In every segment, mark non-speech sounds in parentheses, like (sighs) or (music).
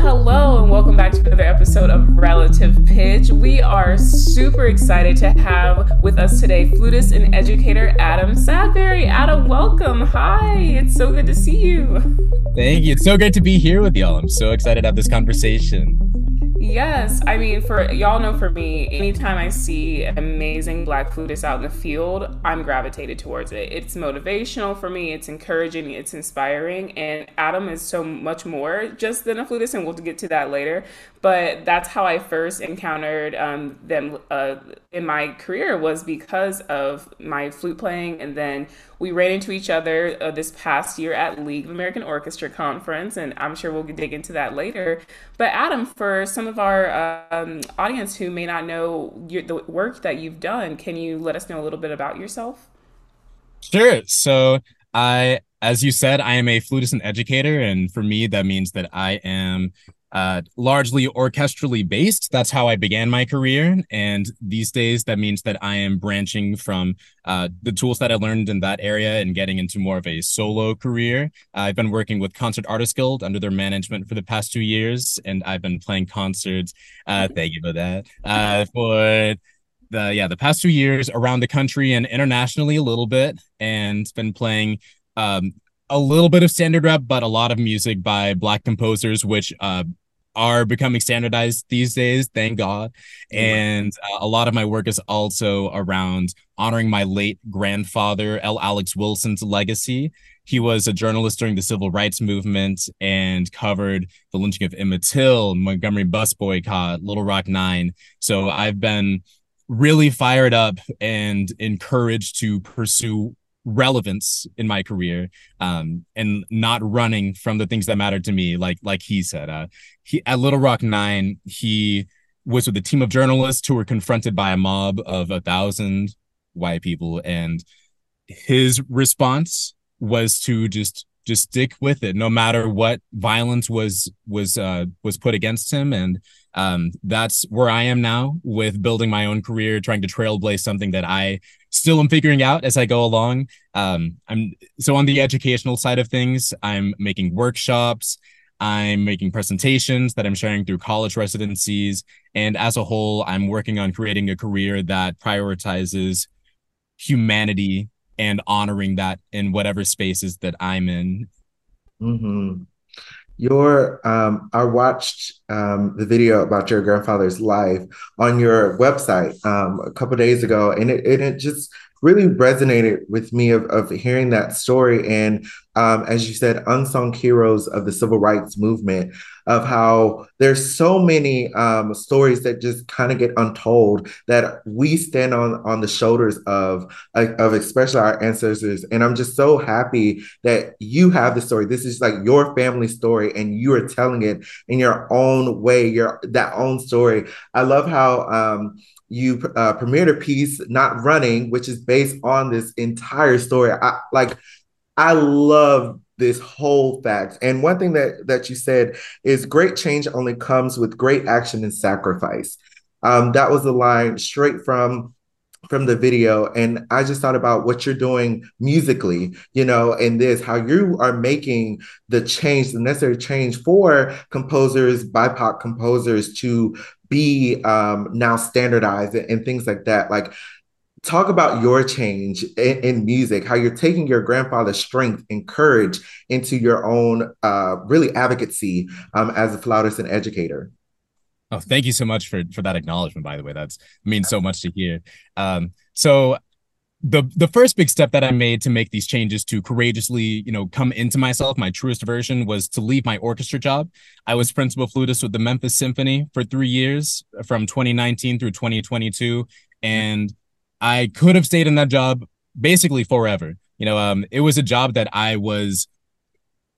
hello, and welcome back to another episode of Relative Pitch. We are super excited to have with us today flutist and educator Adam Sadberry. Adam, welcome. Hi, it's so good to see you. Thank you. It's so great to be here with y'all. I'm so excited to have this conversation. Yes, I mean, for y'all know, for me, anytime I see amazing black flutists out in the field, I'm gravitated towards it. It's motivational for me. It's encouraging. It's inspiring. And Adam is so much more just than a flutist, and we'll get to that later. But that's how I first encountered um, them uh, in my career was because of my flute playing, and then we ran into each other uh, this past year at League of American Orchestra conference, and I'm sure we'll dig into that later. But Adam, for some of our um, audience who may not know your, the work that you've done, can you let us know a little bit about yourself? Sure. So I, as you said, I am a flutist and educator, and for me, that means that I am uh, largely orchestrally based. That's how I began my career. And these days, that means that I am branching from uh, the tools that I learned in that area and getting into more of a solo career. I've been working with Concert Artists Guild under their management for the past two years, and I've been playing concerts. Uh, thank you for that. Uh, for the yeah the past two years around the country and internationally a little bit, and been playing um, a little bit of standard rep, but a lot of music by black composers, which uh, are becoming standardized these days, thank God. And uh, a lot of my work is also around honoring my late grandfather, L. Alex Wilson's legacy. He was a journalist during the civil rights movement and covered the lynching of Emmett Till, Montgomery bus boycott, Little Rock Nine. So I've been really fired up and encouraged to pursue relevance in my career um and not running from the things that mattered to me like like he said uh he at little rock nine he was with a team of journalists who were confronted by a mob of a thousand white people and his response was to just just stick with it no matter what violence was was uh was put against him and um that's where i am now with building my own career trying to trailblaze something that i still am figuring out as I go along. Um, I'm so on the educational side of things, I'm making workshops, I'm making presentations that I'm sharing through college residencies, and as a whole, I'm working on creating a career that prioritizes humanity and honoring that in whatever spaces that I'm in. Mm-hmm. Your, um, I watched um, the video about your grandfather's life on your website um, a couple days ago, and it, it, it just really resonated with me of, of hearing that story and um, as you said unsung heroes of the civil rights movement of how there's so many um, stories that just kind of get untold that we stand on on the shoulders of of especially our ancestors. And i'm just so happy that you have the story. This is like your family story and you are telling it in your own way your that own story. I love how um, you uh, premiered a piece, Not Running, which is based on this entire story. I like, I love this whole fact. And one thing that that you said is great change only comes with great action and sacrifice. Um, that was the line straight from from the video and i just thought about what you're doing musically you know and this how you are making the change the necessary change for composers bipoc composers to be um, now standardized and, and things like that. Like, talk about your change in, in, music, how you're taking your grandfather's strength and courage into your own uh, really advocacy um, as a flautist and educator. Oh, thank you so much for for that acknowledgement. By the way, that's means so much to hear. Um, so the the first big step that I made to make these changes to courageously, you know, come into myself, my truest version was to leave my orchestra job. I was principal flutist with the Memphis Symphony for 3 years from 2019 through 2022 and I could have stayed in that job basically forever. You know, um it was a job that I was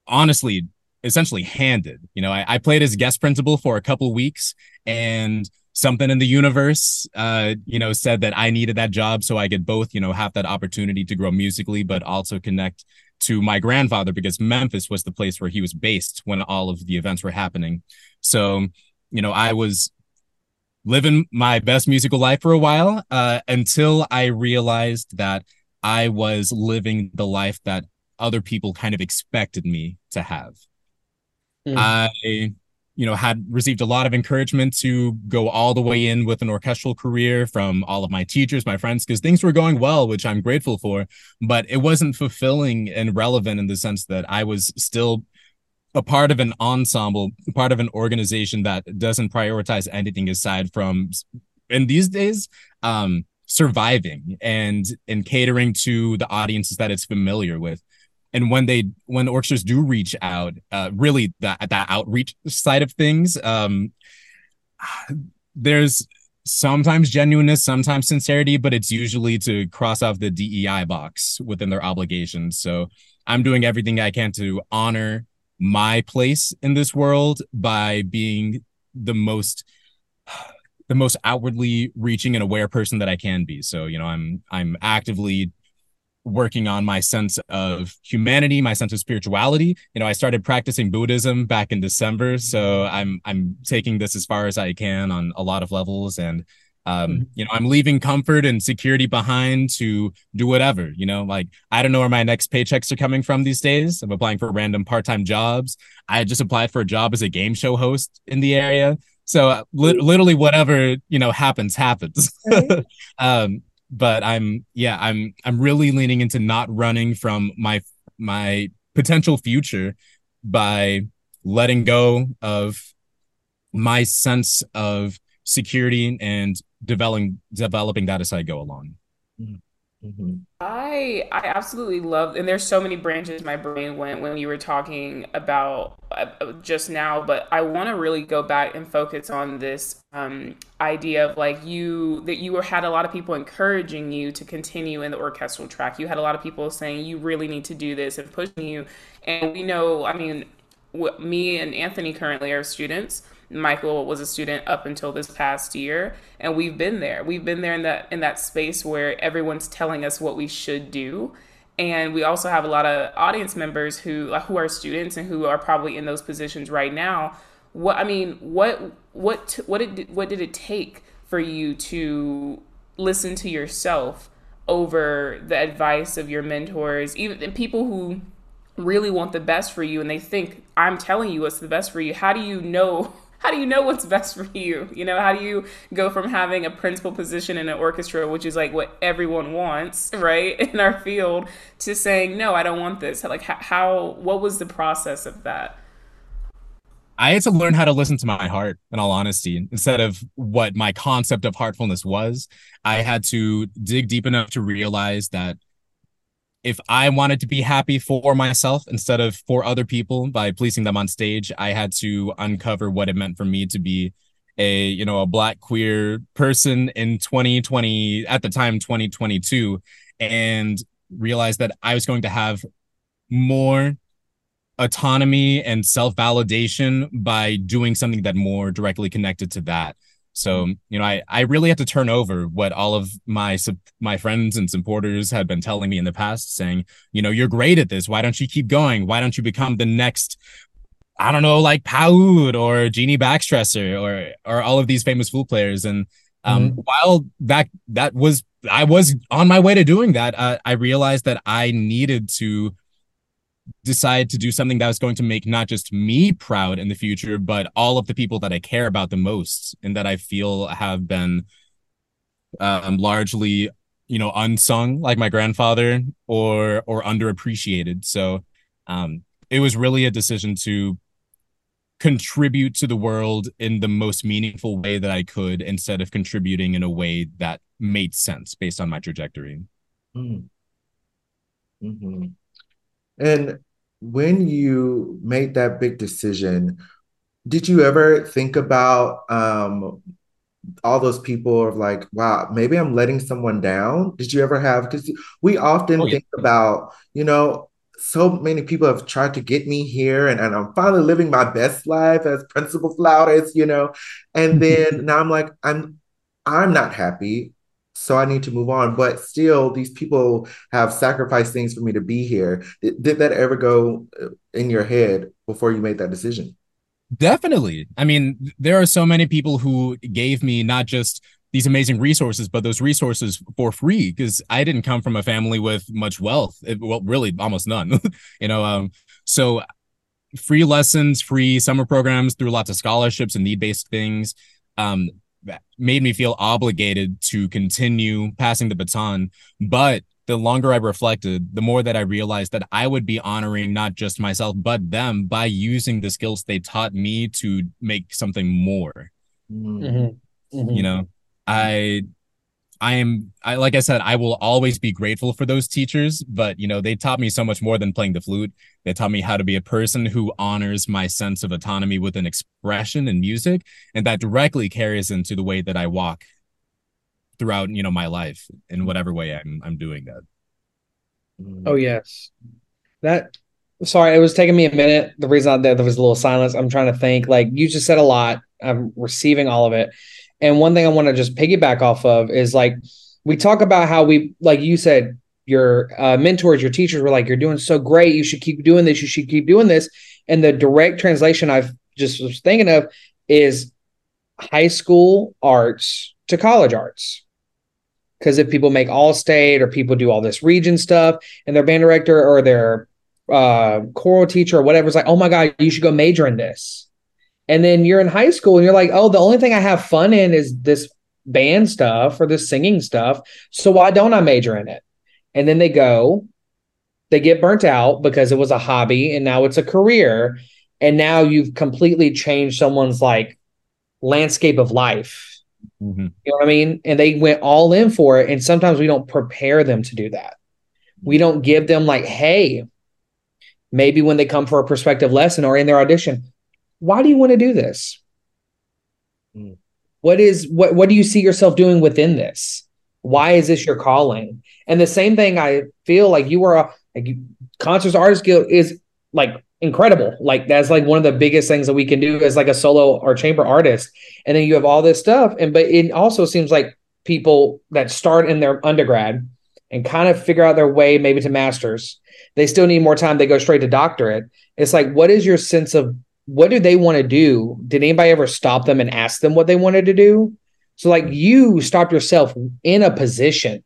honestly essentially handed. You know, I, I played as guest principal for a couple weeks and something in the universe uh you know said that i needed that job so i could both you know have that opportunity to grow musically but also connect to my grandfather because memphis was the place where he was based when all of the events were happening so you know i was living my best musical life for a while uh until i realized that i was living the life that other people kind of expected me to have mm. i you you know, had received a lot of encouragement to go all the way in with an orchestral career from all of my teachers, my friends, because things were going well, which I'm grateful for. But it wasn't fulfilling and relevant in the sense that I was still a part of an ensemble, part of an organization that doesn't prioritize anything aside from in these days, um, surviving and and catering to the audiences that it's familiar with. And when they when orchestras do reach out uh really that that outreach side of things um (sighs) there's sometimes genuineness sometimes sincerity but it's usually to cross off the dei box within their obligations. So i'm doing everything i can to honor my place in this world by being the most the most outwardly reaching and aware person that i can be. So you know i'm i'm actively working on my sense of humanity, my sense of spirituality. You know, I started practicing Buddhism back in December, so I'm I'm taking this as far as I can on a lot of levels. And um mm-hmm. you know i'm leaving comfort and security behind to do whatever you know like i don't know where my next paychecks are coming from these days. I'm applying for random part-time jobs. I just applied for a job as a game show host in the area. So uh, li- literally whatever you know happens happens. Right. (laughs) um but I'm yeah, I'm I'm really leaning into not running from my my potential future by letting go of my sense of security and developing developing that as I go along. Mm-hmm. I I absolutely love, and there's so many branches my brain went when you were talking about uh, just now. But I want to really go back and focus on this um, idea of like you that you were had a lot of people encouraging you to continue in the orchestral track. You had a lot of people saying you really need to do this and pushing you. And we know, I mean, what, me and Anthony currently are students Michael was a student up until this past year, and we've been there. We've been there in that in that space where everyone's telling us what we should do, and we also have a lot of audience members who who are students and who are probably in those positions right now. What I mean, what what what did what did it take for you to listen to yourself over the advice of your mentors, even people who really want the best for you and they think I'm telling you what's the best for you. How do you know how do you know what's best for you? You know, how do you go from having a principal position in an orchestra, which is like what everyone wants, right, (laughs) in our field, to saying, no, I don't want this? Like, how, what was the process of that? I had to learn how to listen to my heart, in all honesty, instead of what my concept of heartfulness was. I had to dig deep enough to realize that if I wanted to be happy for myself instead of for other people by pleasing them on stage, I had to uncover what it meant for me to be a, you know, a black queer person in 2020 at the time 2022 and realize that I was going to have more autonomy and self-validation by doing something that more directly connected to that. So, you know, I, I really had to turn over what all of my my friends and supporters had been telling me in the past, saying, you know, you're great at this. Why don't you keep going? Why don't you become the next, I don't know, like Pahud or Jeanne Baxtresser or or all of these famous flute players? And um, mm-hmm. while that that was I was on my way to doing that, uh, I realized that I needed to decide to do something that was going to make not just me proud in the future, but all of the people that I care about the most and that I feel have been um, largely, you know, unsung, like my grandfather, or or underappreciated. So um, it was really a decision to contribute to the world in the most meaningful way that I could, instead of contributing in a way that made sense based on my trajectory. Mm. Mm-hmm. And when you made that big decision, did you ever think about um, all those people of like, wow, maybe I'm letting someone down? Did you ever have? Because we often oh, yeah. think about, you know, so many people have tried to get me here and, and I'm finally living my best life as principal flautist, you know. And (laughs) then now I'm like, I'm I'm not happy so I need to move on. But still, these people have sacrificed things for me to be here. Did, did that ever go uh, in your head before you made that decision? Definitely. I mean, there are so many people who gave me not just these amazing resources, but those resources for free because I didn't come from a family with much wealth. It, well, really, almost none. (laughs) you know, um, so free lessons, free summer programs through lots of scholarships and need based things. Um, made me feel obligated to continue passing the baton. But the longer I reflected, the more that I realized that I would be honoring not just myself, but them by using the skills they taught me to make something more. Mm-hmm. Mm-hmm. You know, I I am I like I said, I will always be grateful for those teachers, but you know, they taught me so much more than playing the flute. They taught me how to be a person who honors my sense of autonomy within expression and music, and that directly carries into the way that I walk throughout, you know, my life in whatever way I'm I'm doing that. Mm. Oh yes. That sorry, it was taking me a minute. The reason that there was a little silence, I'm trying to think. Like you just said a lot. I'm receiving all of it. And one thing I want to just piggyback off of is like we talk about how we, like you said, your uh, mentors, your teachers were like, "You're doing so great. You should keep doing this. You should keep doing this." And the direct translation I've just was thinking of is high school arts to college arts. Because if people make all state or people do all this region stuff, and their band director or their uh, choral teacher or whatever is like, "Oh my god, you should go major in this." And then you're in high school and you're like, oh, the only thing I have fun in is this band stuff or this singing stuff. So why don't I major in it? And then they go, they get burnt out because it was a hobby and now it's a career. And now you've completely changed someone's like landscape of life. Mm-hmm. You know what I mean? And they went all in for it. And sometimes we don't prepare them to do that. We don't give them like, hey, maybe when they come for a perspective lesson or in their audition, why do you want to do this? Mm. What is what what do you see yourself doing within this? Why is this your calling? And the same thing I feel like you are a like you, Concert Artists Guild is like incredible. Like that's like one of the biggest things that we can do as like a solo or chamber artist. And then you have all this stuff. And but it also seems like people that start in their undergrad and kind of figure out their way maybe to masters, they still need more time. They go straight to doctorate. It's like, what is your sense of what do they want to do? Did anybody ever stop them and ask them what they wanted to do? So like you stopped yourself in a position,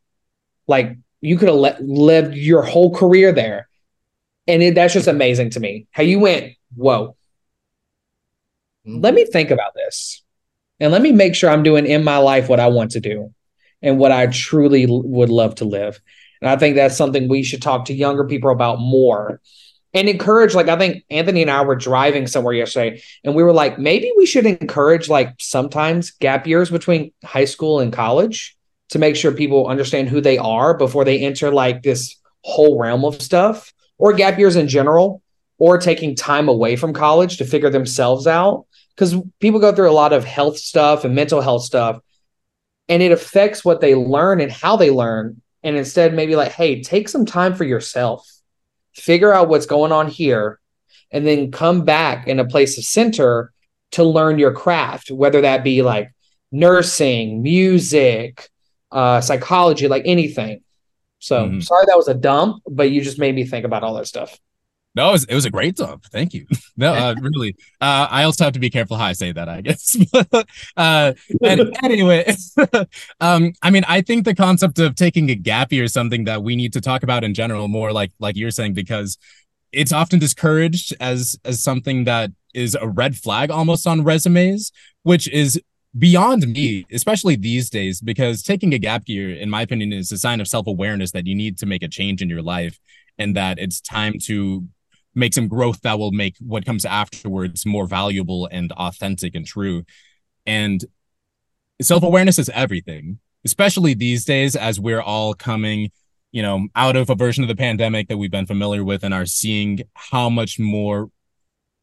like you could have le- lived your whole career there, and it, that's just amazing to me. How you went, whoa. Mm-hmm. Let me think about this, and let me make sure I'm doing in my life what I want to do, and what I truly would love to live. And I think that's something we should talk to younger people about more and encourage like i think anthony and i were driving somewhere yesterday and we were like maybe we should encourage like sometimes gap years between high school and college to make sure people understand who they are before they enter like this whole realm of stuff or gap years in general or taking time away from college to figure themselves out because people go through a lot of health stuff and mental health stuff and it affects what they learn and how they learn and instead maybe like hey take some time for yourself figure out what's going on here, and then come back in a place of center to learn your craft, whether that be like nursing, music, uh, psychology, like anything. So mm-hmm. sorry that was a dump, but you just made me think about all that stuff. No, it was, it was a great dump. Thank you. (laughs) No, uh, really. Uh, I also have to be careful how I say that, I guess. (laughs) uh, and (laughs) anyway, um, I mean, I think the concept of taking a gap year is something that we need to talk about in general more, like like you're saying, because it's often discouraged as as something that is a red flag almost on resumes, which is beyond me, especially these days, because taking a gap year, in my opinion, is a sign of self awareness that you need to make a change in your life and that it's time to make some growth that will make what comes afterwards more valuable and authentic and true. And self awareness is everything, especially these days as we're all coming, you know, out of a version of the pandemic that we've been familiar with and are seeing how much more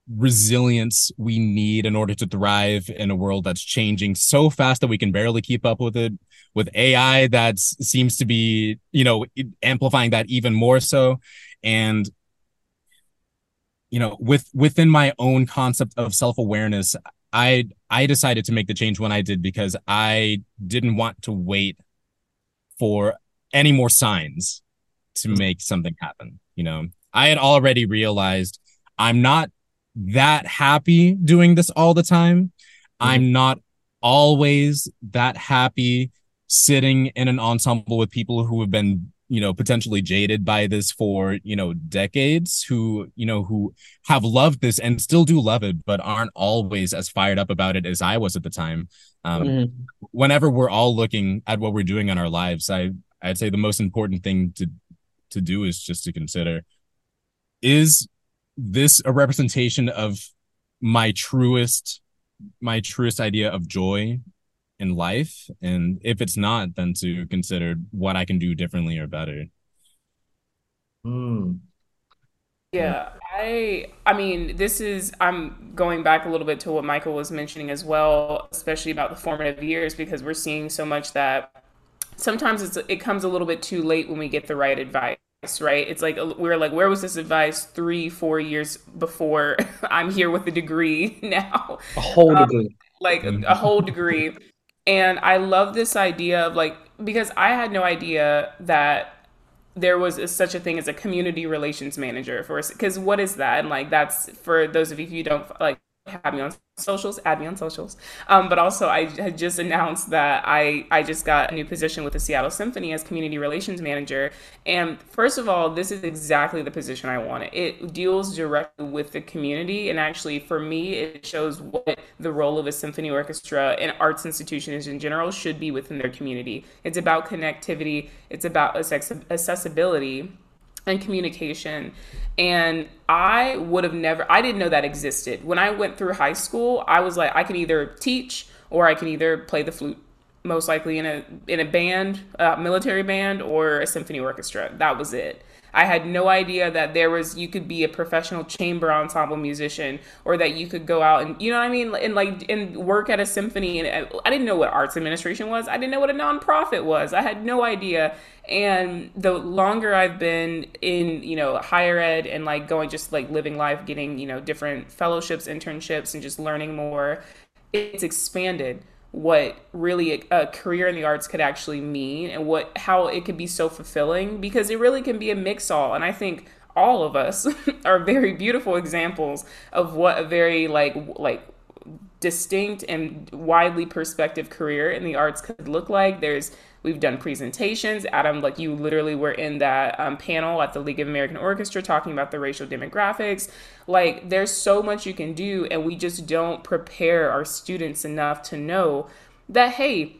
resilience we need in order to thrive in a world that's changing so fast that we can barely keep up with it with AI that seems to be, you know, amplifying that even more so. And you know with within my own concept of self-awareness i i decided to make the change when i did because i didn't want to wait for any more signs to make something happen you know? I had already realized i'm not that happy doing this all the time. Mm-hmm. i'm not always that happy sitting in an ensemble with people who have been you know potentially jaded by this for you know decades who you know who have loved this and still do love it but aren't always as fired up about it as i was at the time um, mm-hmm. whenever we're all looking at what we're doing in our lives i i'd say the most important thing to to do is just to consider is this a representation of my truest my truest idea of joy in life and if it's not then to consider what i can do differently or better. Mm. yeah i i mean this is i'm going back a little bit to what michael was mentioning as well especially about the formative years because we're seeing so much that sometimes it's it comes a little bit too late when we get the right advice right? It's like we are like where was this advice three four years before (laughs) i'm here with a degree (laughs) now? A whole um, degree. like mm-hmm. a whole degree and I love this idea of like, because I had no idea that there was a, such a thing as a community relations manager for, because what is that? And like, that's for those of you who don't like have me on socials, add me on socials. Um, but also, I had just announced that I, I just got a new position with the Seattle Symphony as community relations manager. And first of all, this is exactly the position I wanted. It deals directly with the community. And actually, for me, it shows what the role of a symphony orchestra and arts institutions in general should be within their community. It's about connectivity, it's about accessibility and communication. And I would have never, I didn't know that existed. When I went through high school, I was like, I can either teach or I can either play the flute, most likely in a in a band, a military band, or a symphony orchestra. That was it. I had no idea that there was you could be a professional chamber ensemble musician or that you could go out and you know what I mean and like and work at a symphony and uh, I didn't know what arts administration was. I didn't know what a nonprofit was. I had no idea. And the longer I've been in, you know, higher ed and like going just like living life, getting, you know, different fellowships, internships and just learning more, it's expanded what really a, a, career in the arts could actually mean and what how it could be so fulfilling because it really can be a mix all. And i think all of us (laughs) are very beautiful examples of what a very like like distinct and widely perspective career in the arts could look like. There's We've done presentations. Adam, like you literally were in that um, panel at the League of American Orchestra talking about the racial demographics. Like there's so much you can do, and we just don't prepare our students enough to know that, hey,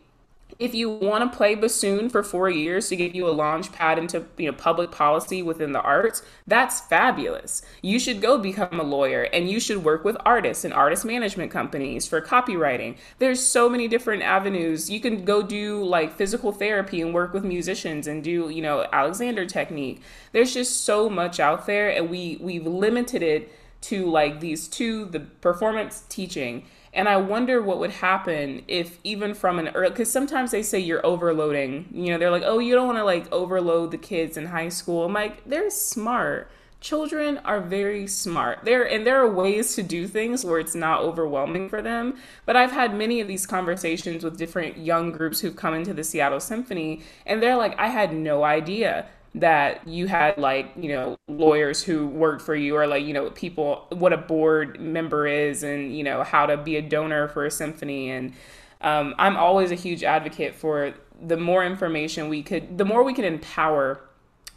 if you want to play bassoon for four years to give you a launch pad into you know public policy within the arts, that's fabulous. You should go become a lawyer and you should work with artists and artist management companies for copywriting. There's so many different avenues. You can go do like physical therapy and work with musicians and do, you know, Alexander technique. There's just so much out there and we we've limited it to like these two, the performance teaching and I wonder what would happen if even from an early, because sometimes they say you're overloading. You know, they're like, oh, you don't want to like overload the kids in high school. I'm like, they're smart. Children are very smart. There and there are ways to do things where it's not overwhelming for them. But I've had many of these conversations with different young groups who've come into the Seattle Symphony, and they're like, I had no idea that you had like you know lawyers who worked for you or like you know people what a board member is and you know how to be a donor for a symphony. And um, i'm always a huge advocate for the more information we could the more we can empower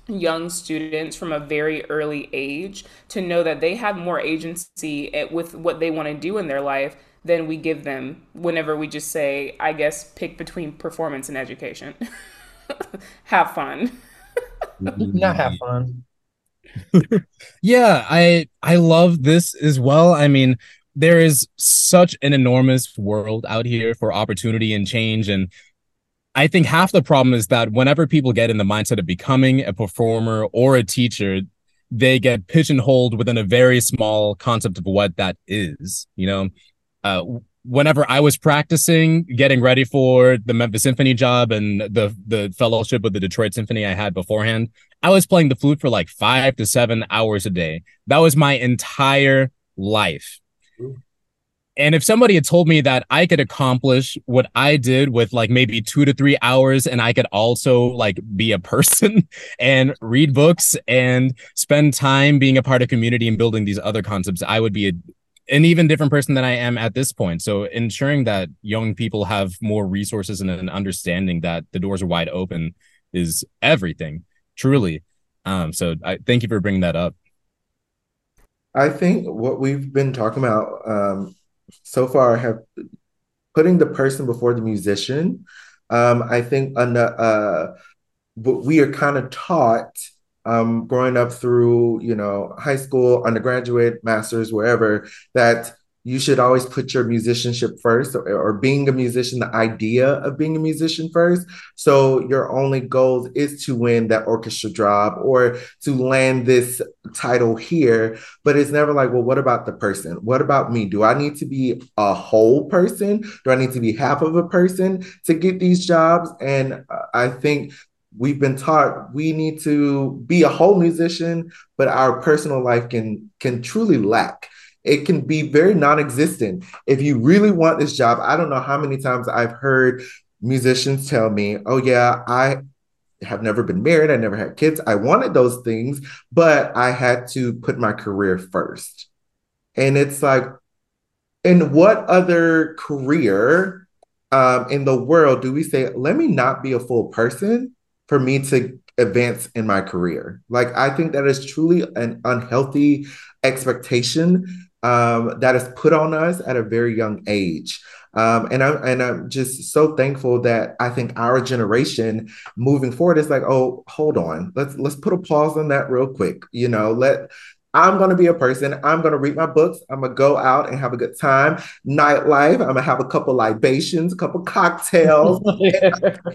young students from a very early age to know that they have more agency at, with what they want to do in their life than we give them whenever we just say i guess pick between performance and education. (laughs) Have fun not have fun. (laughs) yeah, I I love this as well. I mean, there is such an enormous world out here for opportunity and change and I think half the problem is that whenever people get in the mindset of becoming a performer or a teacher, they get pigeonholed within a very small concept of what that is. You know, uh, whenever I was practicing, getting ready for the Memphis Symphony job and the the fellowship with the Detroit Symphony I had beforehand, I was playing the flute for like five to seven hours a day. That was my entire life. And if somebody had told me that I could accomplish what I did with like maybe two to three hours, and I could also like be a person (laughs) and read books and spend time being a part of community and building these other concepts, I would be a, an even different person than I am at this point. So ensuring that young people have more resources and an understanding that the doors are wide open is everything. truly. Um, so I thank you for bringing that up. I think what we've been talking about um, so far have putting the person before the musician. Um, I think uh, what we are kind of taught um, growing up through you know high school, undergraduate, masters, wherever that you should always put your musicianship first or, or, being a musician the idea of being a musician first. So your only goal is to win that orchestra job or to land this title here but it's never like well what about the person? What about me? Do i need to be a whole person? Do i need to be half of a person to get these jobs? And i think we've been taught we need to be a whole musician but our personal life can can truly lack. It can be very non-existent. If you really want this job i don't know how many times i've heard musicians tell me oh yeah i have never been married i never had kids i wanted those things but i had to put my career first. And it's like in what other career um, in the world do we say let me not be a full person for me to advance in my career like i think that is truly an unhealthy expectation um, that is put on us at a very young age. Um, and I'm and I'm just so thankful that I think our generation moving forward is like, oh, hold on, let's let's put a pause on that real quick. You know, let I'm going to be a person. I'm going to read my books. I'm going to go out and have a good time. Nightlife. I'm going to have a couple libations, a couple cocktails. (laughs) you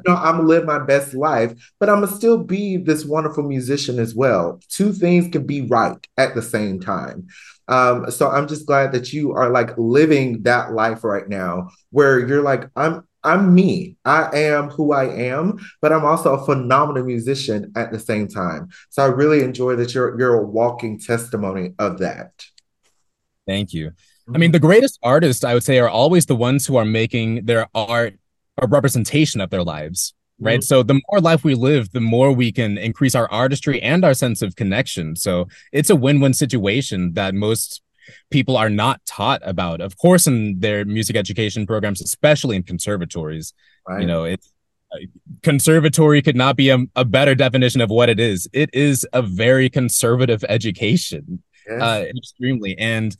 know, I'm going to live my best life, but I'm going to still be this wonderful musician as well. Two things can be right at the same time. Um, so I'm just glad that you are like living that life right now where you're like, I'm I'm me. I am who I am, but I'm also a phenomenal musician at the same time. So I really enjoy that you're you're a walking testimony of that. Thank you. I mean, the greatest artists I would say are always the ones who are making their art a representation of their lives right? Mm-hmm. So the more life we live, the more we can increase our artistry and our sense of connection. So it's a win-win situation that most people are not taught about. Of course, in their music education programs, especially in conservatories, right. you know, it's conservatory could not be a, a, better definition of what it is. It is a very conservative education, yes. uh, extremely, and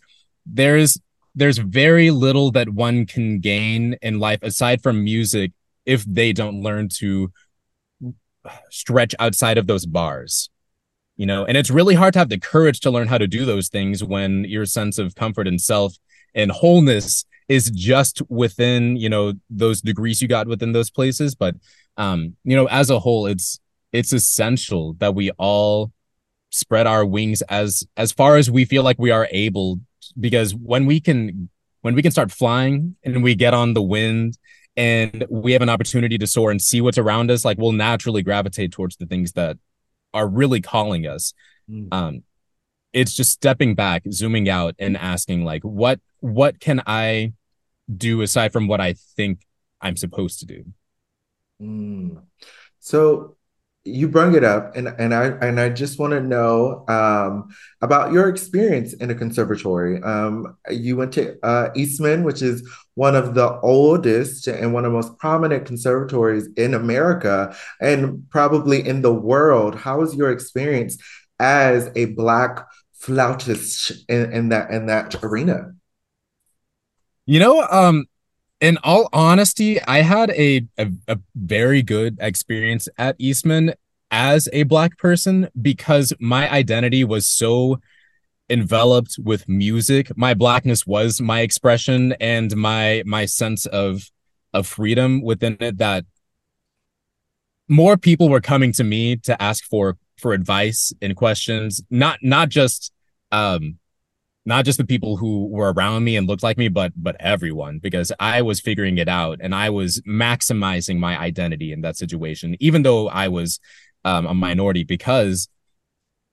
there's there's very little that one can gain in life aside from music if they don't learn to stretch outside of those bars you know and it's really hard to have the courage to learn how to do those things when your sense of comfort and self and wholeness is just within you know those degrees you got within those places. But um you know as a whole it's it's essential that we all spread our wings as as far as we feel like we are able because when we can when we can start flying and we get on the wind and we have an opportunity to soar and see what's around us, like we'll naturally gravitate towards the things that are really calling us. Mm. Um, it's just stepping back, zooming out, and asking like, what what can I do aside from what I think I'm supposed to do? Mm. So you bring it up and and I and I just want to know um, about your experience in a conservatory. Um, you went to uh, Eastman, which is one of the oldest and one of the most prominent conservatories in America and probably in the world. How was your experience as a black flautist in, in that in that arena? You know, um, in all honesty, I had a, a, a very good experience at Eastman as a black person because my identity was so enveloped with music. My blackness was my expression and my my sense of of freedom within it that more people were coming to me to ask for for advice and questions not not just um not just the people who were around me and looked like me, but but everyone, because I was figuring it out and I was maximizing my identity in that situation, even though I was um, a minority, because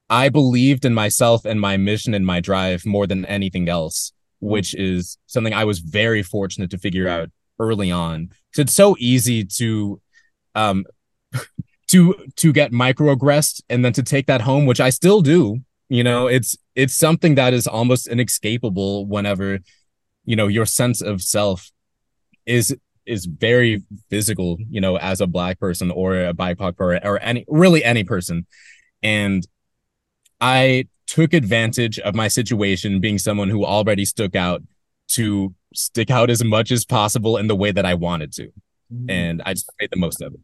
I believed in myself and my mission and my drive more than anything else, which is something I was very fortunate to figure out early on. So it's so easy to um (laughs) to to get microaggressed and then to take that home, which I still do you know it's it's something that is almost inescapable whenever you know your sense of self is is very physical, you know, as a black person or a BIPOC or, or any really any person. And I took advantage of my situation being someone who already stuck out to stick out as much as possible in the way that I wanted to. Mm-hmm. And I just made the most of it.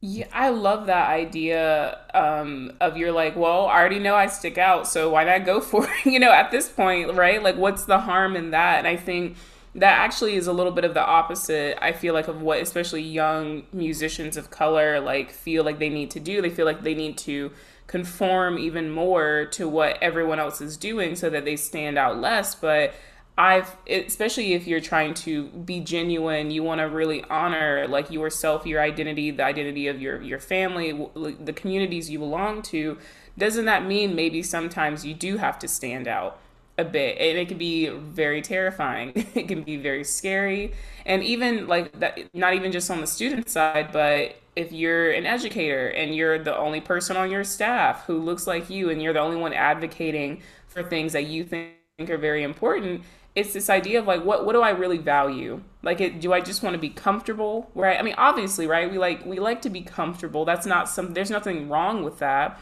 Yeah, I love that idea um, of you're like, well, I already know I stick out, so why not go (laughs) for it? You know, at this point, right? Like, what's the harm in that? And I think that actually is a little bit of the opposite. I feel like of what especially young musicians of color like feel like they need to do. They feel like they need to conform even more to what everyone else is doing so that they stand out less. But I've, especially if you're trying to be genuine, you want to really honor like yourself, your identity, the identity of your your family, the communities you belong to. Doesn't that mean maybe sometimes you do have to stand out a bit, and it can be very terrifying. (laughs) it can be very scary, and even like that. Not even just on the student side, but if you're an educator and you're the only person on your staff who looks like you, and you're the only one advocating for things that you think are very important it's this idea of like what what do I really value? Like it, do I just want to be comfortable? Right? I mean, obviously, right? We like we like to be comfortable. That's not some there's nothing wrong with that.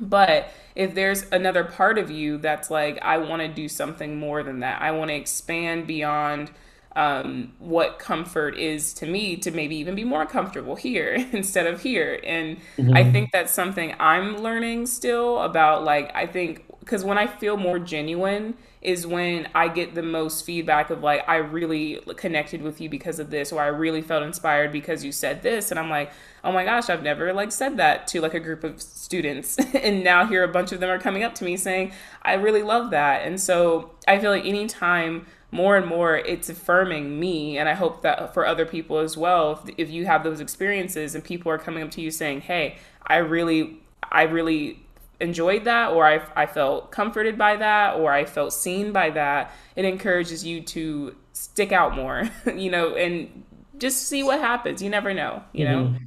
But if there's another part of you that's like I want to do something more than that. I want to expand beyond um, what comfort is to me to maybe even be more comfortable here (laughs) instead of here. And mm-hmm. I think that's something I'm learning still about. Like, I think because when I feel more genuine is when I get the most feedback of like, I really connected with you because of this, or I really felt inspired because you said this. And I'm like, oh my gosh, I've never like said that to like a group of students. (laughs) and now here a bunch of them are coming up to me saying, I really love that. And so I feel like anytime more and more it's affirming me and i hope that for other people as well if, if you have those experiences and people are coming up to you saying hey i really i really enjoyed that or I, I felt comforted by that or I felt seen by that, it encourages you to stick out more, (laughs) you know, and just see what happens. You never know, you know? Mm-hmm.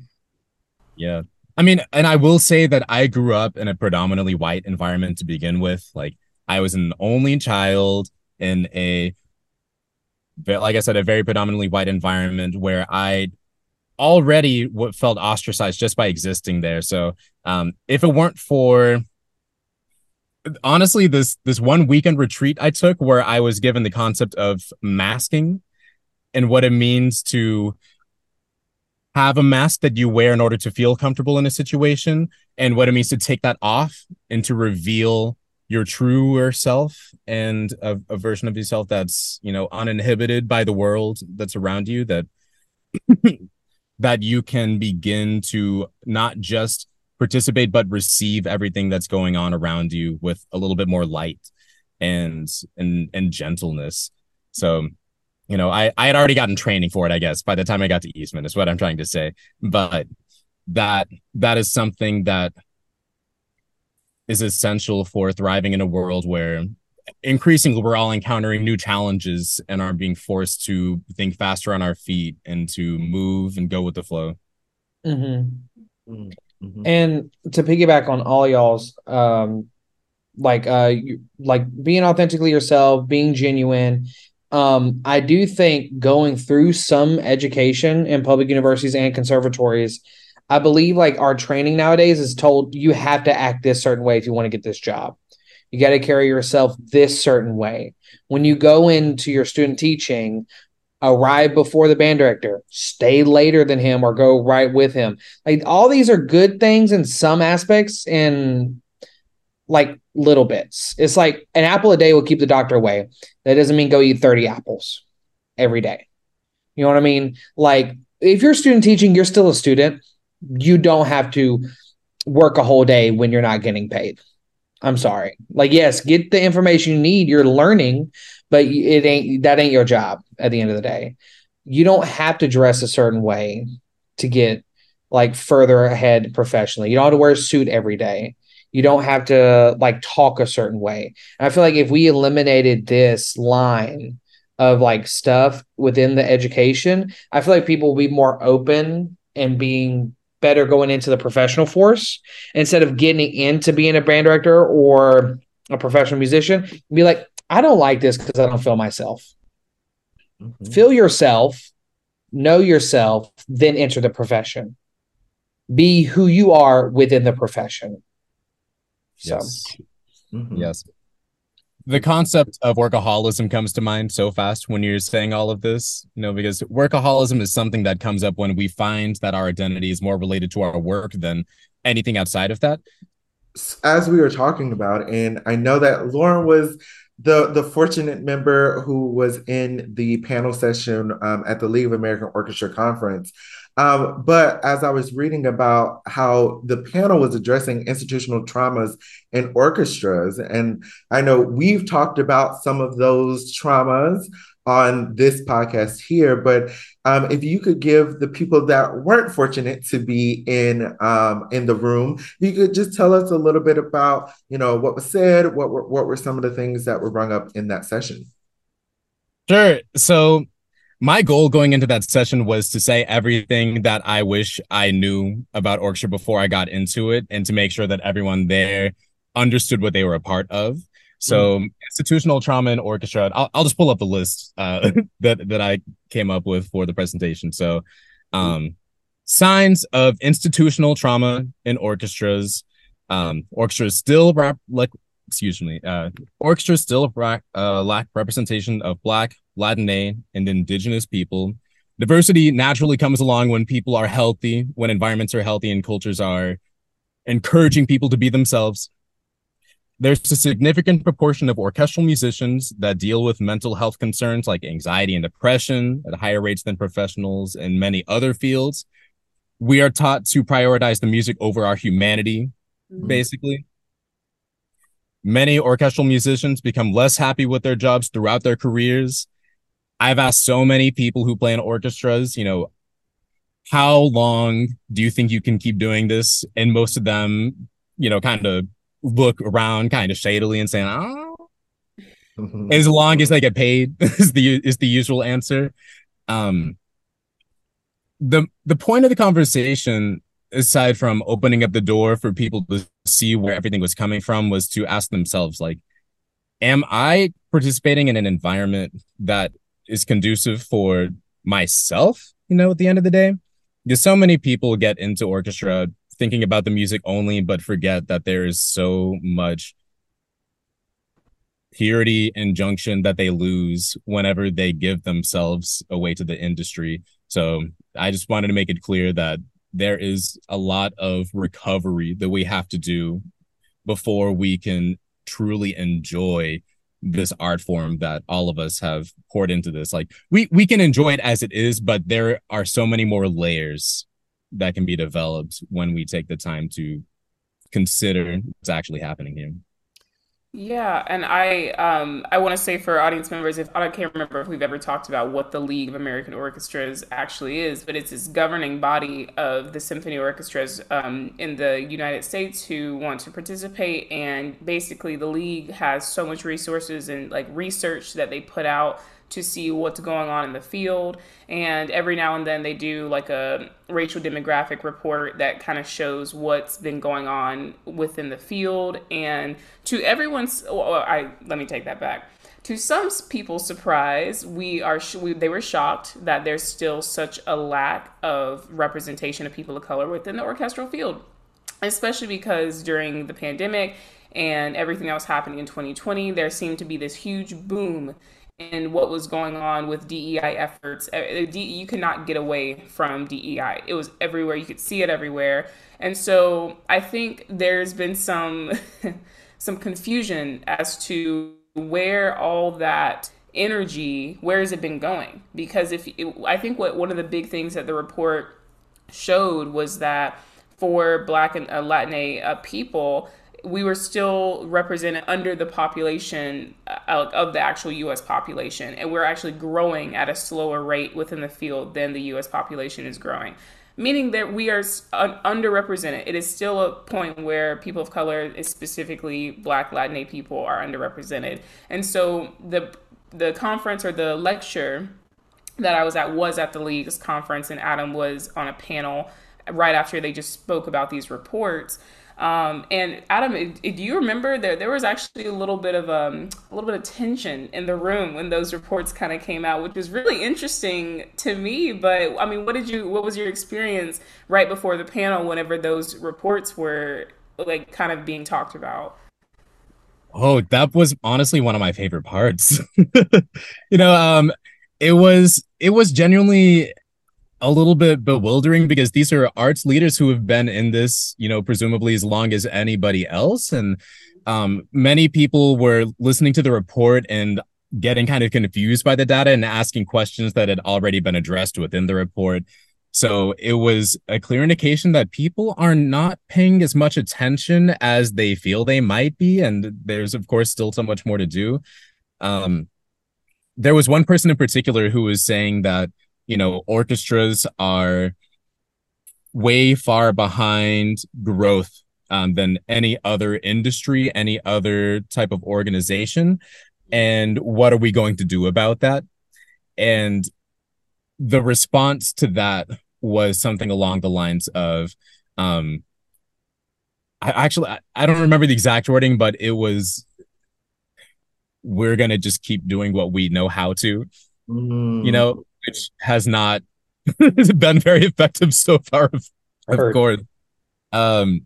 Yeah. I mean, and I will say that I grew up in a predominantly white environment to begin with. Like, I was an only child in a, like I said, a very predominantly white environment where I already what felt ostracized just by existing there. So um, if it weren't for honestly this this one weekend retreat I took where I was given the concept of masking and what it means to have a mask that you wear in order to feel comfortable in a situation and what it means to take that off and to reveal your truer self and a, a version of yourself that's you know uninhibited by the world that's around you that that you can begin to not just participate but receive everything that's going on around you with a little bit more light and and and gentleness. So you know i i had already gotten training for it i guess by the time i got to eastman is what i'm trying to say. But that that is something that is essential for thriving in a world where increasingly we're all encountering new challenges and are being forced to think faster on our feet and to move and go with the flow. Mm-hmm. Mm-hmm. And to piggyback on all y'all's, um, like uh, you, like being authentically yourself, being genuine. Um, I do think going through some education in public universities and conservatories, I believe like our training nowadays is told you have to act this certain way if you want to get this job. You got to carry yourself this certain way. When you go into your student teaching, arrive before the band director, stay later than him, or go right with him. Like all these are good things in some aspects and like little bits. It's like an apple a day will keep the doctor away. That doesn't mean go eat 30 apples every day. You know what I mean? Like if you're student teaching, you're still a student. You don't have to work a whole day when you're not getting paid. I'm sorry. Like, yes, get the information you need. You're learning, but it ain't that ain't your job at the end of the day. You don't have to dress a certain way to get like further ahead professionally. You don't have to wear a suit every day. You don't have to like talk a certain way. And I feel like if we eliminated this line of like stuff within the education, I feel like people will be more open and being better going into the professional force instead of getting into being a band director or a professional musician. Be like, I don't like this because I don't feel myself. Mm-hmm. Feel yourself, know yourself, then enter the profession. Be who you are within the profession. So. Yes. Mm-hmm. Yes. The concept of workaholism comes to mind so fast when you're saying all of this, you know, because workaholism is something that comes up when we find that our identity is more related to our work than anything outside of that. As we were talking about, and I know that Lauren was the the fortunate member who was in the panel session um, at the League of American Orchestra conference. Um, but as I was reading about how the panel was addressing institutional traumas in orchestras, and I know we've talked about some of those traumas on this podcast here, but um, if you could give the people that weren't fortunate to be in um, in the room, you could just tell us a little bit about you know what was said, what were what were some of the things that were brought up in that session. Sure. So my goal going into that session was to say everything that I wish I knew about orchestra before I got into it, and to make sure that everyone there understood what they were a part of. So mm. institutional trauma in orchestra. I'll, I'll just pull up the list uh, (laughs) that that I came up with for the presentation. So, um, signs of institutional trauma in orchestras. Um, orchestras still rap like excuse me. Uh, orchestras still ra- uh, lack representation of Black, Latina, and Indigenous people. Diversity naturally comes along when people are healthy, when environments are healthy, and cultures are encouraging people to be themselves. There's a significant proportion of orchestral musicians that deal with mental health concerns like anxiety and depression at higher rates than professionals in many other fields. We are taught to prioritize the music over our humanity, mm-hmm. basically. Many orchestral musicians become less happy with their jobs throughout their careers. I've asked so many people who play in orchestras, you know, how long do you think you can keep doing this? And most of them, you know, kind of look around kind of shadily and saying, "Oh, (laughs) as long as they get paid," (laughs) is the is the usual answer. Um, the the point of the conversation, aside from opening up the door for people to see where everything was coming from, was to ask themselves, like, "Am I participating in an environment that is conducive for myself?" You know, at the end of the day, because so many people get into orchestra thinking about the music only, but forget that there is so much purity and junction that they lose whenever they give themselves away to the industry. So I just wanted to make it clear that there is a lot of recovery that we have to do before we can truly enjoy this art form that all of us have poured into this like we we can enjoy it as it is but there are so many more layers that can be developed when we take the time to consider what's actually happening here. Yeah, and I um, I want to say for audience members, if I can't remember if we've ever talked about what the League of American Orchestras actually is, but it's this governing body of the symphony orchestras um, in the United States who want to participate, and basically the league has so much resources and like research that they put out to see what's going on in the field. And every now and then they do like a racial demographic report that kind of shows what's been going on within the field. And to everyone's, well, I let me take that back. To some people's surprise, we are we, they were shocked that there's still such a lack of representation of people of color within the orchestral field, especially because during the pandemic and everything that was happening in 2020, there seemed to be this huge boom in what was going on with DEI efforts. Uh, you could not get away from DEI. It was everywhere. You could see it everywhere. And so I think there's been some (laughs) some confusion as to where all that energy where has it been going because if it, i think what one of the big things that the report showed was that for black and uh, latin uh, people we were still represented under the population uh, of the actual US population. And we're actually growing at a slower rate within the field than the US population is growing. Meaning that we are underrepresented. It is still a point where people of color, specifically Black, Latina people, are underrepresented. And so the the conference or the lecture that I was at was at the league's conference, and Adam was on a panel right after they just spoke about these reports Um, and Adam, do you remember there there was actually a little bit of um, a little bit of tension in the room when those reports kind of came out, which was really interesting to me. But I mean, what did you what was your experience right before the panel whenever those reports were like kind of being talked about? Oh, that was honestly one of my favorite parts. (laughs) you know, um, it was it was genuinely a little bit bewildering because these are arts leaders who have been in this, you know, presumably as long as anybody else. And um, many people were listening to the report and getting kind of confused by the data and asking questions that had already been addressed within the report. So it was a clear indication that people are not paying as much attention as they feel they might be. And there's, of course, still so much more to do. Um, there was one person in particular who was saying that you know, orchestras are way far behind growth um, than any other industry, any other type of organization. And what are we going to do about that? And the response to that was something along the lines of, um, I actually I, I don't remember the exact wording, but it was, we're gonna just keep doing what we know how to. Mm. You know, which has not (laughs) been very effective so far, of, of course. Um,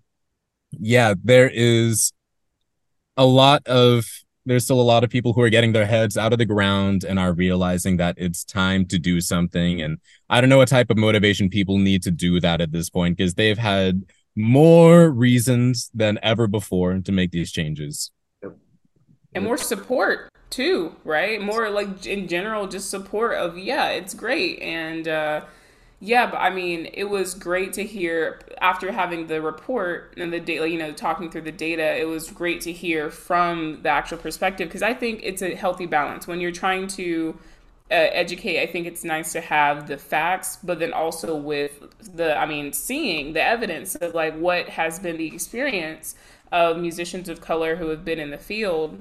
yeah, there is a lot of there's still a lot of people who are getting their heads out of the ground and are realizing that it's time to do something. And I don't know what type of motivation people need to do that at this point because they've had more reasons than ever before to make these changes. And more support too, right? More like in general, just support of yeah, it's great, and uh, yeah, but I mean, it was great to hear after having the report and the data, you know, talking through the data. It was great to hear from the actual perspective because I think it's a healthy balance when you're trying to. Uh, educate i think it's nice to have the facts but then also with the i mean seeing the evidence of like what has been the experience of musicians of color who have been in the field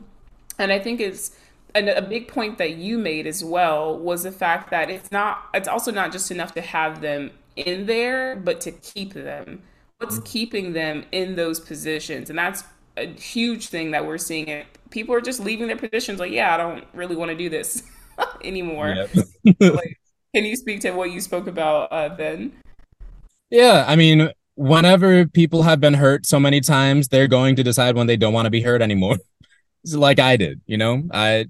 and I think it's and a big point that you made as well was the fact that it's not it's also not just enough to have them in there, but to keep them. What's mm-hmm. keeping them in those positions? And that's a huge thing that we're seeing it. People are just leaving their positions like, yeah, I don't really want to do this (laughs) anymore. Yep. (laughs) like, can you speak to what you spoke about uh, then? Yeah, I mean, whenever people have been hurt so many times, they're going to decide when they don't want to be hurt anymore like I did, you know? I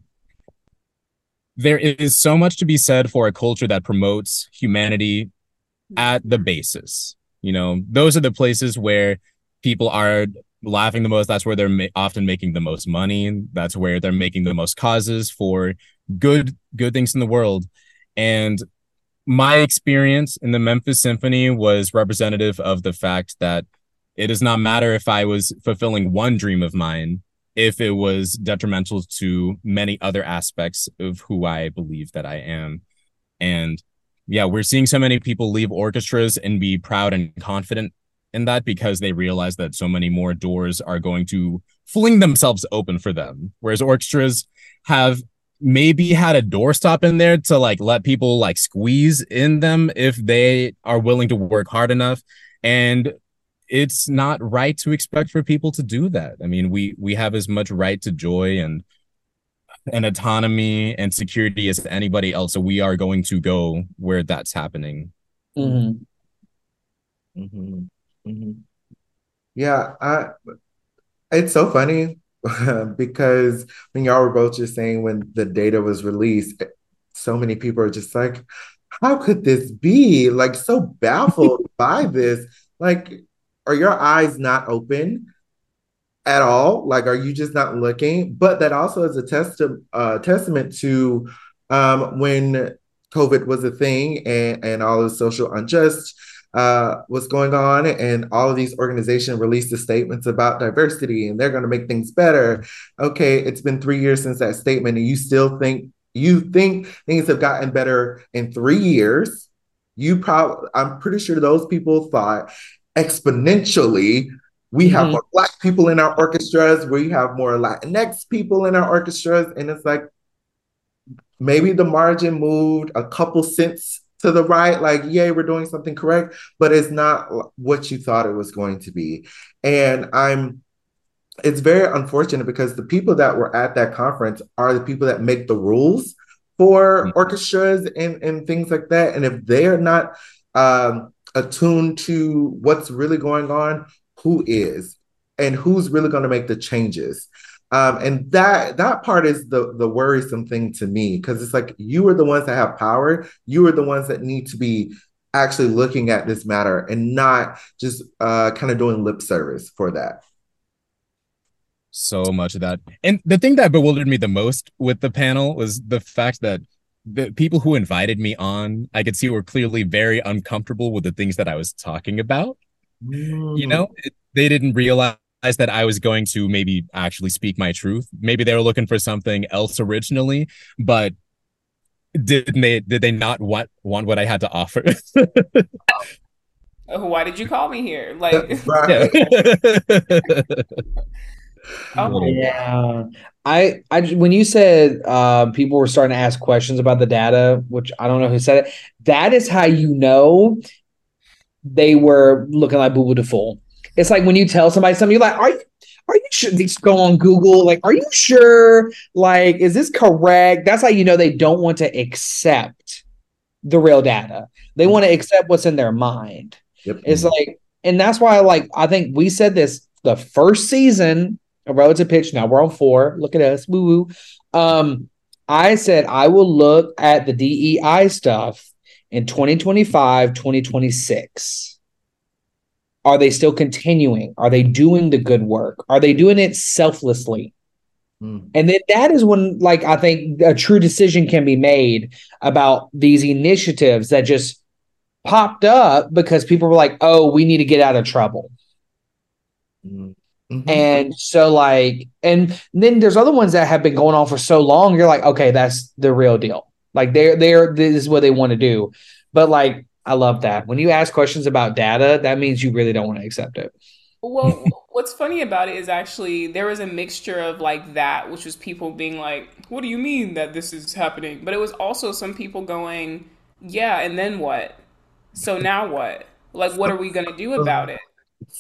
there is so much to be said for a culture that promotes humanity at the basis. You know, those are the places where people are laughing the most. That's where they're ma- often making the most money. That's where they're making the most causes for good good things in the world. And my experience in the Memphis Symphony was representative of the fact that it does not matter if I was fulfilling one dream of mine if it was detrimental to many other aspects of who I believe that I am. And yeah, we're seeing so many people leave orchestras and be proud and confident in that because they realize that so many more doors are going to fling themselves open for them. Whereas orchestras have maybe had a doorstop in there to like let people like squeeze in them if they are willing to work hard enough. And it's not right to expect for people to do that. I mean, we we have as much right to joy and and autonomy and security as anybody else. So we are going to go where that's happening. Mm-hmm. Mm-hmm. Mm-hmm. Yeah, I, it's so funny (laughs) because when y'all were both just saying when the data was released, so many people are just like, how could this be? Like so baffled (laughs) by this. Like are your eyes not open at all? Like, are you just not looking? But that also is a uh, testament to um, when COVID was a thing and, and all the social unjust uh, was going on, and all of these organizations released the statements about diversity and they're going to make things better. Okay, it's been three years since that statement, and you still think you think things have gotten better in three years. You probably, I'm pretty sure those people thought exponentially. We have mm-hmm. more Black people in our orchestras. We have more Latinx people in our orchestras. And it's like maybe the margin moved a couple cents to the right, like, yay, we're doing something correct, but it's not what you thought it was going to be. And I'm it's very unfortunate because the people that were at that conference are the people that make the rules for mm-hmm. orchestras and, and things like that. And if they are not um, attuned to what's really going on, who is? And who's really going to make the changes? Um, and that that part is the the worrisome thing to me because it's like you are the ones that have power. You are the ones that need to be actually looking at this matter and not just uh, kind of doing lip service for that so much of that. And the thing that bewildered me the most with the panel was the fact that the people who invited me on, I could see were clearly very uncomfortable with the things that I was talking about. Mm. You know, it, they didn't realize that I was going to maybe actually speak my truth. Maybe they were looking for something else originally, but did they did they not want want what I had to offer? Why did you call me here? (laughs) Like, (laughs) (laughs) Oh yeah, I, I when you said uh, people were starting to ask questions about the data, which I don't know who said it. That is how you know they were looking like boo boo the fool. It's like when you tell somebody something, you're like, are you are you sure? They go on Google, like, are you sure? Like, is this correct? That's how you know they don't want to accept the real data. They want to accept what's in their mind. Yep. It's like, and that's why, like, I think we said this the first season a relative pitch. Now we're on four. Look at us. Woo woo. Um, I said I will look at the DEI stuff in 2025, 2026. Are they still continuing? Are they doing the good work? Are they doing it selflessly? Mm. And then that is when, like, I think a true decision can be made about these initiatives that just popped up because people were like, oh, we need to get out of trouble. Mm. Mm-hmm. And so, like, and then there's other ones that have been going on for so long. You're like, okay, that's the real deal. Like, they're they're this is what they want to do. But like, I love that when you ask questions about data, that means you really don't want to accept it. Well, (laughs) what's funny about it is actually there was a mixture of like that, which was people being like, "What do you mean that this is happening?" But it was also some people going, "Yeah, and then what? So now what? Like, what are we gonna do (laughs) about it?"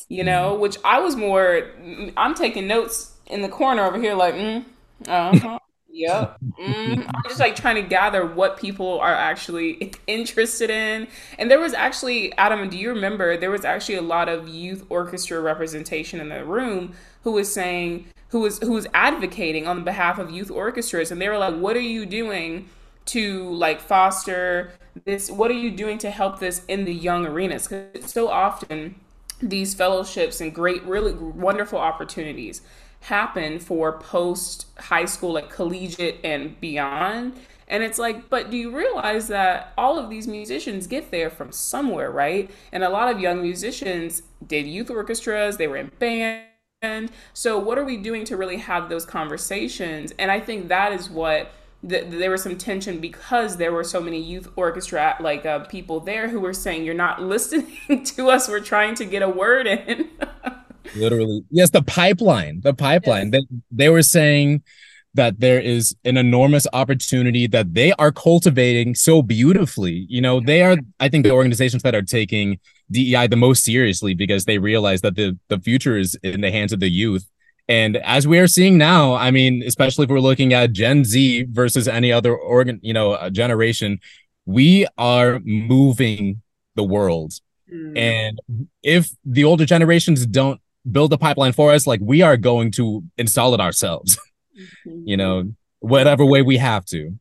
You know, which I was more, I'm taking notes in the corner over here, like, mm, uh huh. Yep. Mm. I'm just like trying to gather what people are actually (laughs) interested in. And there was actually, Adam, do you remember? There was actually a lot of youth orchestra representation in the room who was saying, who was who was advocating on behalf of youth orchestras, and they were like, "What are you doing to like foster this? What are you doing to help this in the young arenas?" Because so often these fellowships and great, really wonderful opportunities happen for post high school, like collegiate and beyond. And it's like, but do you realize that all of these musicians get there from somewhere, right? And a lot of young musicians did youth orchestras, they were in band. So, what are we doing to really have those conversations? And I think that is what th- there was some tension because there were so many youth orchestra like uh, people there who were saying you're not (laughs) listening to us. We're trying to get a word in. (laughs) Literally. Yes the pipeline the pipeline. Yes. they, they were saying that there is an enormous opportunity that they are cultivating so beautifully. You know they are i think the organizations that are taking dei the most seriously because they realize that the the future is in the hands of the youth and as we are seeing now, I mean, especially if we're looking at Gen Z versus any other organ, you know, uh, generation, we are moving the world. Mm. And if the older generations don't build the pipeline for us, like we are going to install it ourselves, mm-hmm. (laughs) you know, whatever way we have to.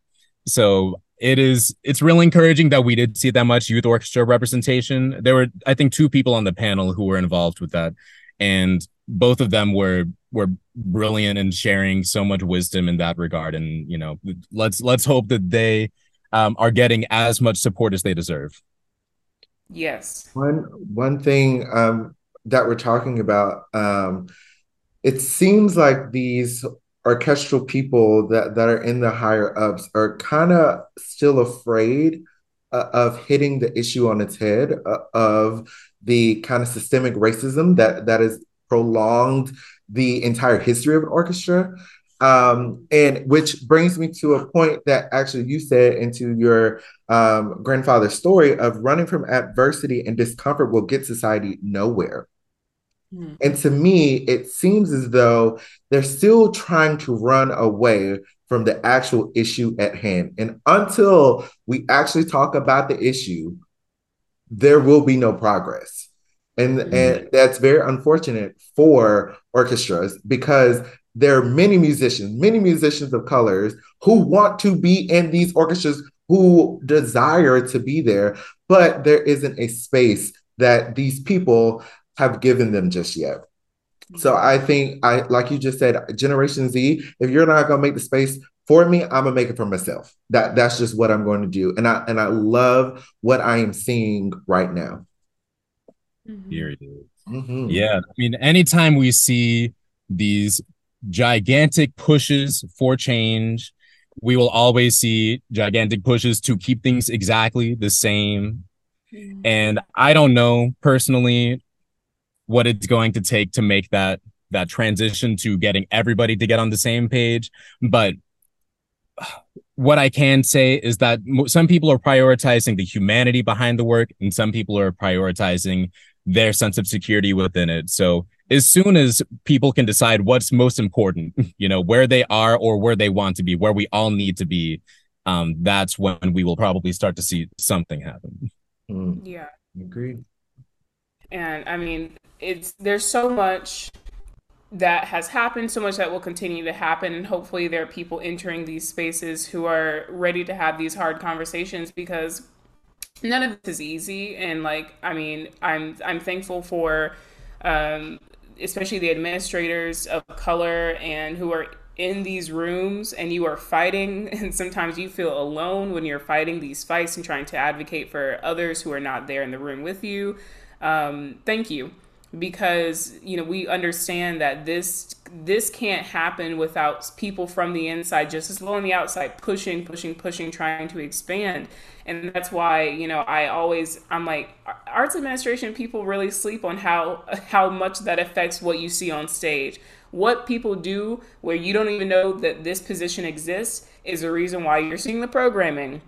So it is it's really encouraging that we did see that much youth orchestra representation. There were, I think, two people on the panel who were involved with that. And both of them were were brilliant in sharing so much wisdom in that regard. And you know let's let's hope that they um, are getting as much support as they deserve. Yes. One one thing um, that we're talking about um, it seems like these orchestral people that that are in the higher ups are kind of still afraid uh, of hitting the issue on its head uh, of the kind of systemic racism that that is prolonged the entire history of an orchestra. Um, and which brings me to a point that actually you said into your um, grandfather's story of running from adversity and discomfort will get society nowhere. Mm. And to me, it seems as though they're still trying to run away from the actual issue at hand. And until we actually talk about the issue, there will be no progress. And, mm-hmm. and that's very unfortunate for orchestras because there are many musicians, many musicians of colors who want to be in these orchestras, who desire to be there, but there isn't a space that these people have given them just yet. So mm-hmm. I think I like you just said, Generation Z, if you're not gonna make the space for me, I'm gonna make it for myself. That that's just what I'm going to do. And I and I love what I am seeing right now. Here it is. Mm-hmm. Yeah. I mean, anytime we see these gigantic pushes for change, we will always see gigantic pushes to keep things exactly the same. Mm-hmm. And I don't know personally what it's going to take to make that that transition to getting everybody to get on the same page but what i can say is that some people are prioritizing the humanity behind the work and some people are prioritizing their sense of security within it. So as soon as people can decide what's most important (laughs) you know where they are or where they want to be where we all need to be um, that's when we will probably start to see something happen. Mm. yeah. Agreed. And i mean it's there's so much that has happened, so much that will continue to happen, and hopefully there are people entering these spaces who are ready to have these hard conversations because none of this is easy. And like, I mean, I'm I'm thankful for, um, especially the administrators of color and who are in these rooms and you are fighting (laughs) and sometimes you feel alone when you're fighting these fights and trying to advocate for others who are not there in the room with you um, thank you because you know we understand that this this can't happen without people from the inside just as well on the outside pushing pushing pushing trying to expand. And that's why you know i always i'm like arts administration people really sleep on how how much that affects what you see on stage. What people do where you don't even know that this position exists is the reason why you're seeing the programming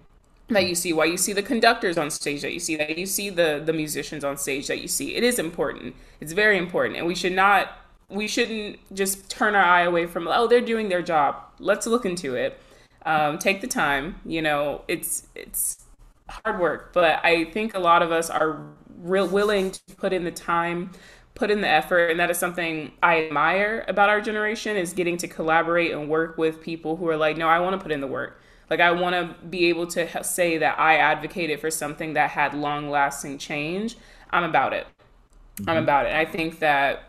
that you see, why you see the conductors on stage that you see, that you see the the musicians on stage that you see. It is important. It's very important, and we should not we shouldn't just turn our eye away from oh they're doing their job. Let's look into it. Um, take the time. You know, it's it's hard work, but I think a lot of us are real willing to put in the time put in the effort and that is something i admire about our generation is getting to collaborate and work with people who are like no i want to put in the work like I want to be able to say that I advocated for something that had long-lasting change. I'm about it. Mm-hmm. I'm about it. I think that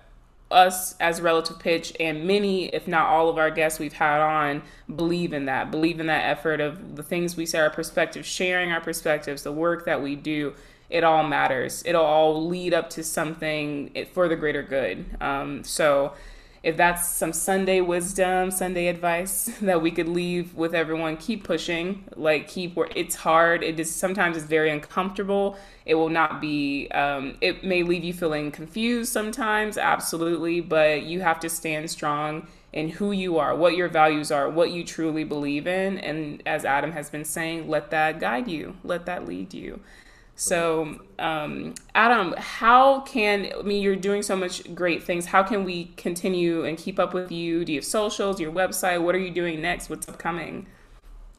us as relative pitch and many if not all of our guests we've had on believe in that believe in that effort of the things we say our perspectives sharing our perspectives the work that we do it all matters it'll all lead up to something for the greater good um, so if that's some Sunday wisdom, Sunday advice (laughs) that we could leave with everyone, keep pushing. Like keep where it's hard. It is sometimes it's very uncomfortable. It will not be. Um, it may leave you feeling confused sometimes, absolutely. But you have to stand strong in who you are, what your values are, what you truly believe in, and as Adam has been saying, let that guide you. Let that lead you. So, um, Adam, how can I mean you're doing so much great things? How can we continue and keep up with you? Do you have socials, your website? What are you doing next? What's upcoming?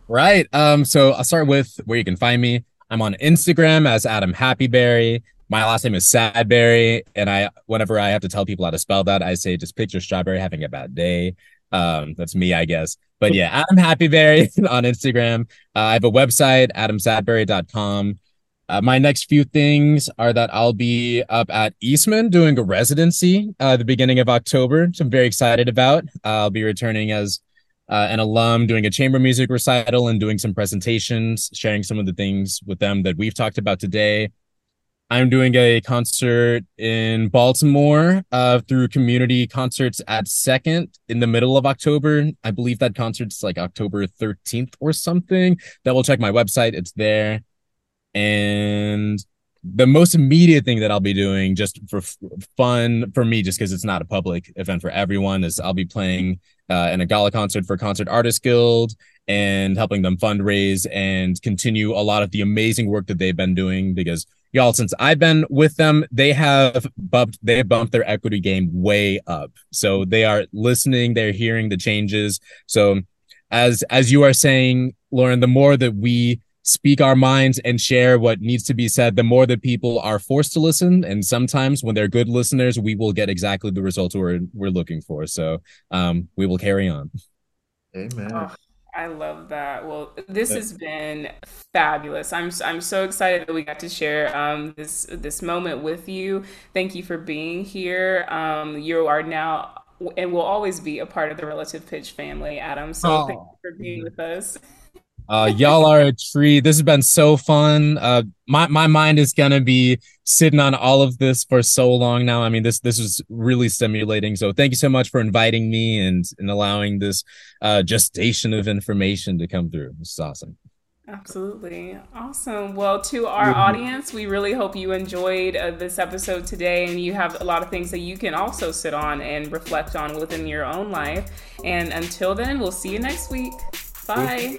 Right. Um, so I'll start with where you can find me. I'm on Instagram as Adam Happyberry. My last name is Sadberry, and I whenever I have to tell people how to spell that, I say just picture strawberry having a bad day. Um, that's me, I guess. But yeah, Adam Happyberry (laughs) on Instagram. Uh, I have a website, adamsadberry.com. Uh, my next few things are that I'll be up at Eastman doing a residency uh, the beginning of October, which I'm very excited about. Uh, I'll be returning as uh, an alum, doing a chamber music recital and doing some presentations, sharing some of the things with them that we've talked about today. I'm doing a concert in Baltimore uh, through community concerts at Second in the middle of October. I believe that concert's like October 13th or something. Double check my website; it's there. And the most immediate thing that I'll be doing just for f- fun for me, just because it's not a public event for everyone, is I'll be playing uh, in a gala concert for Concert Artists Guild and helping them fundraise and continue a lot of the amazing work that they've been doing because y'all since i've been with them they have bumped they have bumped their equity game way up. So they are listening they're hearing the changes. So as as you are saying lauren the more that we speak our minds and share what needs to be said the more that people are forced to listen and sometimes when they're good listeners we will get exactly the results we're we're looking for so um we will carry on amen oh, I love that. Well, this has been fabulous. I'm I'm so excited that we got to share um, this this moment with you. Thank you for being here. Um, you are now and will always be a part of the Relative Pitch family, Adam. So oh. thank you for being with us. Uh, y'all are a treat. This has been so fun. Uh, my my mind is gonna be sitting on all of this for so long now. I mean, this this is really stimulating. So thank you so much for inviting me and and allowing this uh, gestation of information to come through. This is awesome. Absolutely. Awesome. Well, to our mm-hmm. audience, we really hope you enjoyed uh, this episode today and you have a lot of things that you can also sit on and reflect on within your own life. And until then, we'll see you next week. Bye.